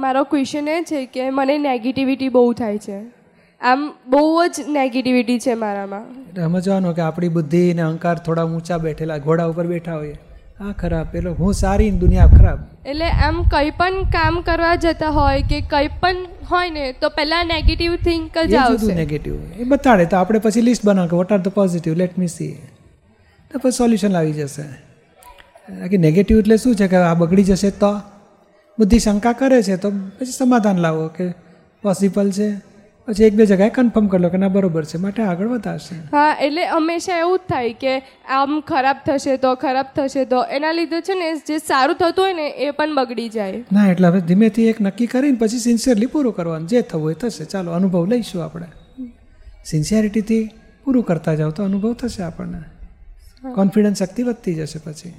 મારો ક્વેશ્ચન એ છે કે મને નેગેટિવિટી બહુ થાય છે. આમ બહુ જ નેગેટિવિટી છે મારામાં. સમજવાનો કે આપણી બુદ્ધિ ને અહંકાર થોડા ઊંચા બેઠેલા ઘોડા ઉપર બેઠા હોઈએ. આ ખરાબ. પેલો હું સારી દુનિયા ખરાબ. એટલે આમ કંઈ પણ કામ કરવા જતા હોય કે કંઈ પણ હોય ને તો પહેલાં નેગેટિવ થિંક જ આવશે. નેગેટિવ એ બતાડે. તો આપણે પછી લિસ્ટ બનાવો કે what are the positive let me see તો પછી સોલ્યુશન આવી જશે. બાકી નેગેટિવ એટલે શું છે? કે આ બગડી જશે તો? બુદ્ધિ શંકા કરે છે તો પછી સમાધાન લાવો કે પોસિબલ છે. પછી એક બે જગ્યાએ કન્ફર્મ કરી લો કે ના બરોબર છે માટે આગળ વધારશે. હા એટલે હંમેશા એવું જ થાય કે આમ ખરાબ થશે તો ખરાબ થશે તો એના લીધે છે ને જે સારું થતું હોય ને એ પણ બગડી જાય. ના એટલે હવે ધીમેથી એક નક્કી કરીને પછી સિન્સિયરલી પૂરું કરવાનું. જે થવું હોય થશે. ચાલો અનુભવ લઈશું આપણે. સિન્સિયરિટીથી પૂરું કરતા જાઓ તો અનુભવ થશે આપણને. કોન્ફિડન્સ શક્તિ વધતી જશે પછી.